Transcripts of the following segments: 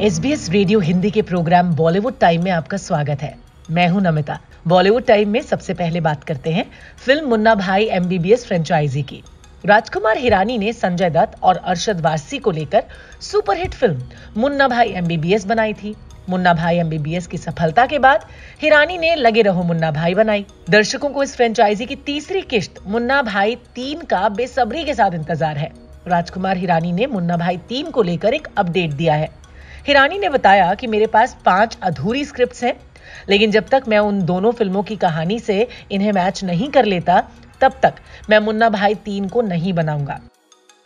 S B S radio Hindi के programme Bollywood time में आपका स्वागत है। मैं हूँ नमिता। बॉलीवुड टाइम में सबसे पहले बात करते हैं फ़िल्म मुन्ना भाई एमबीबीएस फ्रेंचाइजी की। राजकुमार हिरानी ने संजय दत्त और अरशद वारसी को लेकर सुपरहिट फ़िल्म मुन्ना भाई एमबीबीएस बनाई थी। मुन्ना भाई एमबीबीएस की सफलता के बाद हिरानी ने लगे रहो मुन्ना भाई बनाई। दर्शकों को इस फ्रेंचाइजी की तीसरी किश्त मुन्ना भाई तीन का बेसब्री के साथ इंतज़ार है। राजकुमार हिरानी ने मुन्ना भाई तीन को लेकर एक अपडेट दिया है। हिरानी ने बताया कि मेरे पास पाँच अधूरी स्क्रिप्ट्स हैं, लेकिन जब तक मैं उन दोनों फ़िल्मों की कहानी से इन्हें मैच नहीं कर लेता, तब तक मैं मुन्ना भाई तीन को नहीं बनाऊँगा।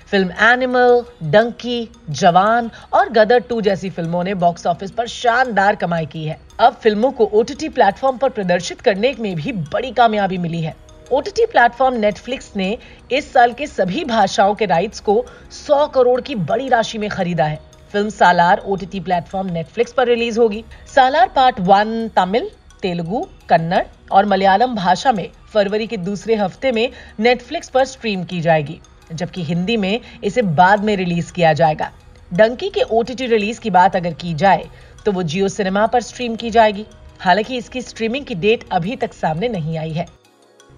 फ़िल्म एनिमल डंकी जवान और गदर टू जैसी फ़िल्मों ने बॉक्स ऑफ़िस पर शानदार कमाई की है। अब फ़िल्मों को ओटीटी प्लेटफॉर्म पर प्रदर्शित करने में भी बड़ी कामयाबी मिली है। ओटीटी प्लेटफॉर्म नेटफ्लिक्स ने इस साल के सभी भाषाओं के राइट्स को 100 करोड़ की बड़ी राशि में खरीदा है। Film Salaar OTT platform Netflix पर रिलीज़ होगी। सालार पार्ट वन तमिल, तेलुगु, कन्नड़ और मलयालम भाषा में फरवरी के दूसरे हफ़्ते में नेटफ्लिक्स पर स्ट्रीम की जाएगी, जबकि हिंदी में इसे बाद में रिलीज़ किया जाएगा। डंकी के ओटीटी रिलीज़ की बात अगर की जाए तो वो जियो सिनेमा पर स्ट्रीम की जाएगी। हालाँकि इसकी स्ट्रीमिंग की डेट अभी तक सामने नहीं आई है।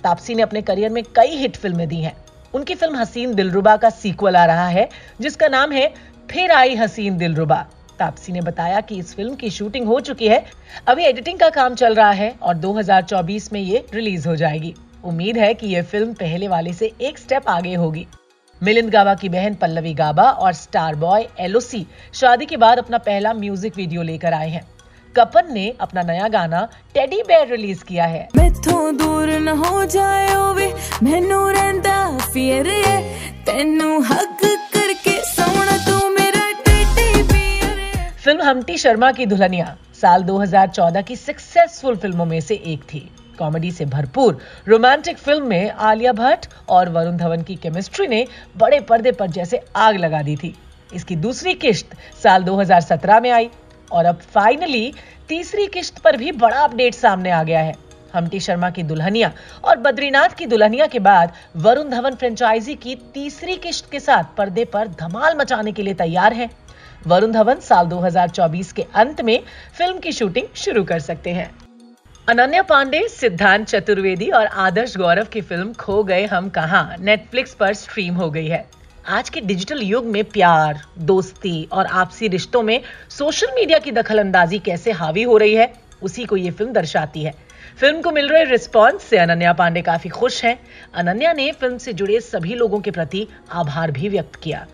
तापसी ने अपने करियर में कई हिट फ़िल्में दी हैं। उनकी फ़िल्म हसीन दिलरुबा का सीक्वल आ रहा है, जिसका नाम है फिर आई हसीन दिलरुबा। तापसी ने बताया कि इस फ़िल्म की शूटिंग हो चुकी है। अभी एडिटिंग का काम चल रहा है और 2024 में ये रिलीज़ हो जाएगी। उम्मीद है कि ये फ़िल्म पहले वाले से एक स्टेप आगे होगी। मिलिंद गाबा की बहन पल्लवी गाबा और स्टार बॉय एलोसी शादी के बाद अपना पहला म्यूज़िक वीडियो लेकर आए हैं। कपन ने अपना नया गाना टेडी बेयर रिलीज़ किया है। तेनू हक फ़िल्म हमटी शर्मा की दुल्हनिया साल 2014 की सक्सेसफुल फ़िल्मों में से एक थी। कॉमेडी से भरपूर रोमांटिक फ़िल्म में आलिया भट्ट और वरुण धवन की केमिस्ट्री ने बड़े पर्दे पर जैसे आग लगा दी थी। इसकी दूसरी किश्त साल 2017 में आई और अब फाइनली तीसरी किश्त पर भी बड़ा अपडेट सामने आ गया है। हमटी शर्मा की दुल्हनिया और बद्रीनाथ की दुल्हनिया के बाद वरुण धवन फ्रेंचाइजी की तीसरी किश्त के साथ पर्दे पर धमाल मचाने के लिए तैयार है। वरुण धवन साल 2024 के अंत में फ़िल्म की शूटिंग शुरू कर सकते हैं। अनन्या पांडे, सिद्धांत चतुर्वेदी और आदर्श गौरव की फ़िल्म खो गए हम कहा? नेटफ्लिक्स पर स्ट्रीम हो गई है। आज के डिजिटल युग में प्यार, दोस्ती और आपसी रिश्तों में सोशल मीडिया की दखल अंदाजी कैसे हावी हो रही है, उसी को ये फ़िल्म दर्शाती है। फ़िल्म को मिल रहे रिस्पॉन्स से अनन्या पांडे काफ़ी खुश हैं। अनन्या ने फ़िल्म से जुड़े सभी लोगों के प्रति आभार भी व्यक्त किया।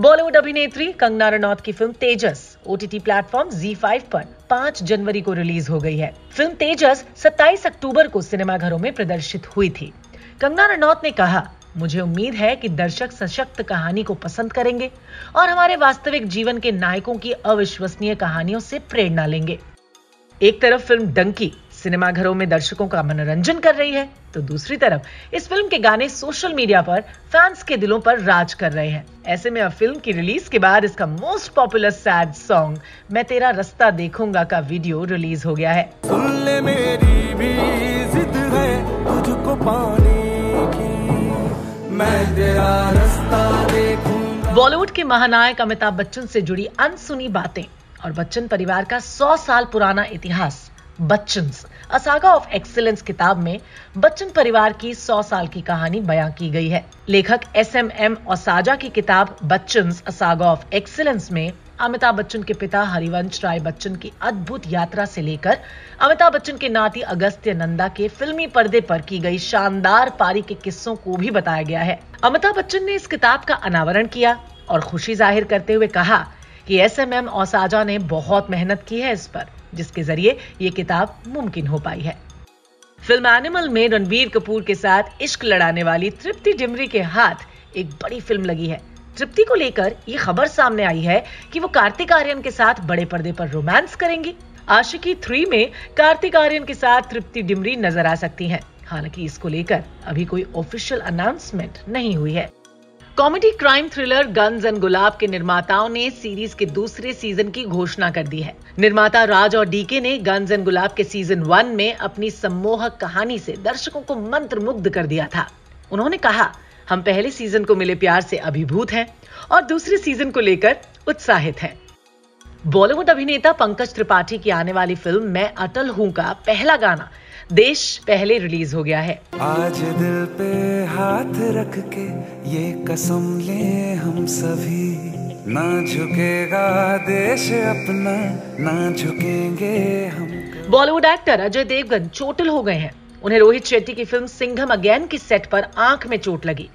बॉलीवुड अभिनेत्री कंगना रनौत की फ़िल्म तेजस ओटीटी प्लेटफॉर्म Z5 पर 5 जनवरी को रिलीज़ हो गई है। फ़िल्म तेजस 27 अक्टूबर को सिनेमाघरों में प्रदर्शित हुई थी। कंगना रनौत ने कहा, मुझे उम्मीद है कि दर्शक सशक्त कहानी को पसंद करेंगे और हमारे वास्तविक जीवन के नायकों की अविश्वसनीय कहानियों से प्रेरणा लेंगे। एक तरफ़ फ़िल्म डंकी सिनेमाघरों में दर्शकों का मनोरंजन कर रही है। तो दूसरी तरफ़ इस फ़िल्म के गाने सोशल मीडिया पर फैंस के दिलों पर राज कर रहे हैं। ऐसे में अब फ़िल्म की रिलीज़ के बाद इसका मोस्ट पॉपुलर सैड सॉन्ग मैं तेरा रास्ता देखूँगा का वीडियो रिलीज़ हो गया है। मेरी भी जिद है तुझको पाने की। मैं तेरा रास्ता बॉलीवुड के महानायक अमिताभ बच्चन से जुड़ी अनसुनी बातें और बच्चन परिवार का 100 साल पुराना इतिहास। बच्चन असागा ऑफ़ एक्सीलेंस किताब में बच्चन परिवार की 100 साल की कहानी बयां की गई है। लेखक एस एम एम ओसाजा की किताब बच्चन असागा ऑफ़ एक्सीलेंस में अमिताभ बच्चन के पिता हरिवंश राय बच्चन की अद्भुत यात्रा से लेकर अमिताभ बच्चन के नाती अगस्त्य नंदा के फिल्मी पर्दे पर की गई शानदार पारी के किस्सों को भी बताया गया है। अमिताभ बच्चन ने इस किताब का अनावरण किया और खुशी ज़ाहिर करते हुए कहा कि एस एम एम ओसाजा ने बहुत मेहनत की है इस पर। जिसके ज़रिए ये किताब मुमकिन हो पाई है। फ़िल्म एनिमल में रणबीर कपूर के साथ इश्क लड़ाने वाली तृप्ति डिमरी के हाथ एक बड़ी फ़िल्म लगी है। तृप्ति को लेकर ये खबर सामने आई है कि वो कार्तिक आर्यन के साथ बड़े पर्दे पर रोमांस करेंगी। आशिकी थ्री में कार्तिक आर्यन के साथ तृप्ति डिमरी नज़र आ सकती हैं। हालाँकि इसको लेकर अभी कोई ऑफिशियल अनाउंसमेंट नहीं हुई है। Comedy crime thriller guns and Gulaab के निर्माताओं ने सीरीज़ के दूसरे सीज़न की घोषणा कर दी है। निर्माता राज और डीके ने गन्स एंड गुलाब के सीज़न वन में अपनी सम्मोहक कहानी से दर्शकों को मंत्र मुग्ध कर दिया था। उन्होंने कहा, हम पहले सीज़न को मिले प्यार से अभिभूत हैं और दूसरे सीज़न को लेकर उत्साहित हैं। बॉलीवुड अभिनेता पंकज त्रिपाठी की आने वाली फ़िल्म मैं अटल हूँ का पहला गाना देश पहले रिलीज़ हो गया है। आज दिल पे हाथ रख के ये कसम ले हम सभी। ना झुकेगा देश अपना ना झुकेंगे हम। बॉलीवुड एक्टर अजय देवगन चोटिल हो गए हैं। उन्हें रोहित शेट्टी की फ़िल्म सिंघम अगेन की सेट पर आँख में चोट लगी।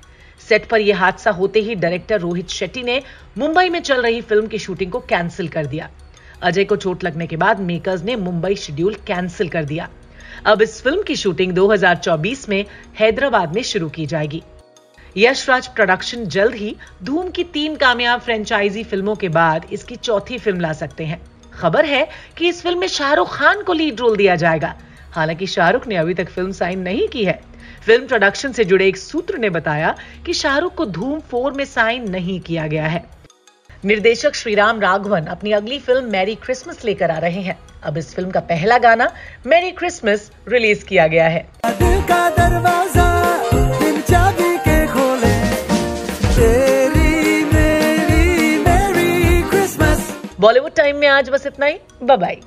सेट पर यह हादसा होते ही डायरेक्टर रोहित शेट्टी ने मुंबई में चल रही फ़िल्म की शूटिंग को कैंसिल कर दिया। अजय को चोट लगने के बाद मेकर्स ने मुंबई शेड्यूल कैंसिल कर दिया। अब इस फ़िल्म की शूटिंग 2024 में हैदराबाद में शुरू की जाएगी। यशराज प्रोडक्शन जल्द ही धूम की तीन कामयाब फ्रेंचाइजी फ़िल्मों के बाद इसकी चौथी फ़िल्म ला सकते हैं। खबर है कि इस फ़िल्म में शाहरुख खान को लीड रोल दिया जाएगा। हालाँकि शाहरुख ने अभी तक फ़िल्म साइन नहीं की है। फ़िल्म प्रोडक्शन से जुड़े एक सूत्र ने बताया कि शाहरुख को धूम फोर में साइन नहीं किया गया है। निर्देशक श्रीराम राघवन अपनी अगली फ़िल्म मैरी क्रिसमस लेकर आ रहे हैं। अब इस फ़िल्म का पहला गाना मेरी क्रिसमस रिलीज़ किया गया है। दिल का दरवाज़ा चाबी के खोले। तेरी मेरी मेरी क्रिसमस। बॉलीवुड टाइम में आज बस इतना ही। बाय